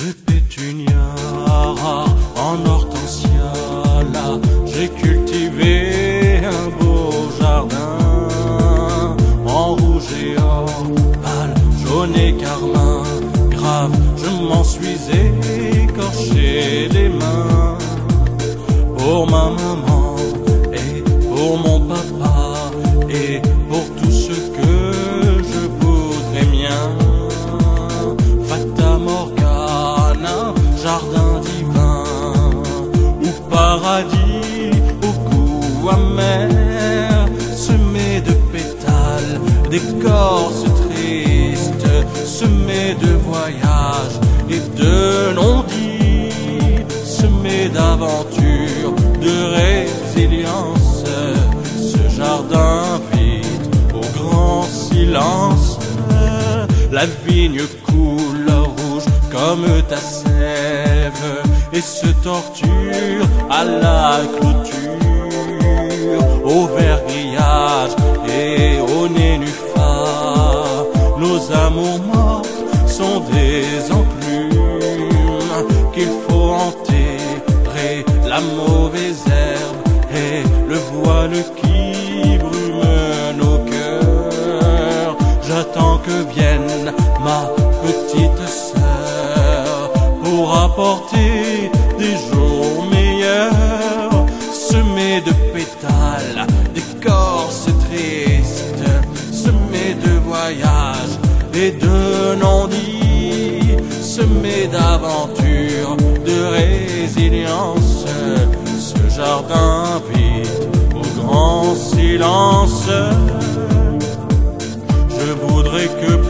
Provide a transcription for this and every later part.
de pétunia en hortensia. Là, j'ai cultivé un beau jardin en rouge et or, pâle, jaune et carmin. Grave, je m'en suis écorché les mains pour ma maman. Au goût amer, semé de pétales, d'écorce triste, semé de voyages et de non-dits, semé d'aventures, de résilience, ce jardin vide au grand silence. La vigne coule rouge comme ta sève et se torture à la clôture, au vergrillage et au nénuphar. Nos amours morts sont des enclumes qu'il faut enterrer, la mauvaise herbe et le voile qui brume nos cœurs. J'attends que vienne ma petite sœur pour apporter des jours meilleurs, semés de pétales, d'écorce tristes, semés de voyages et de non-dits, semés d'aventures, de résilience, ce jardin vide au grand silence. Je voudrais que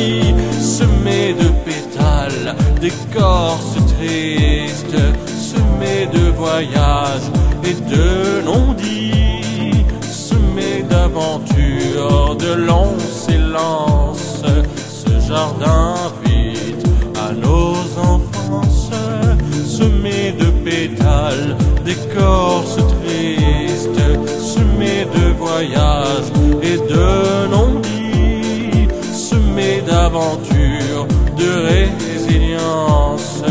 vie semée de pétales, d'écorce triste, semée de voyages et de non-dits, semée d'aventures, de longs silences, ce jardin vide à nos enfances, semé de pétales, d'écorce tristes, semé de voyages aventure de résilience.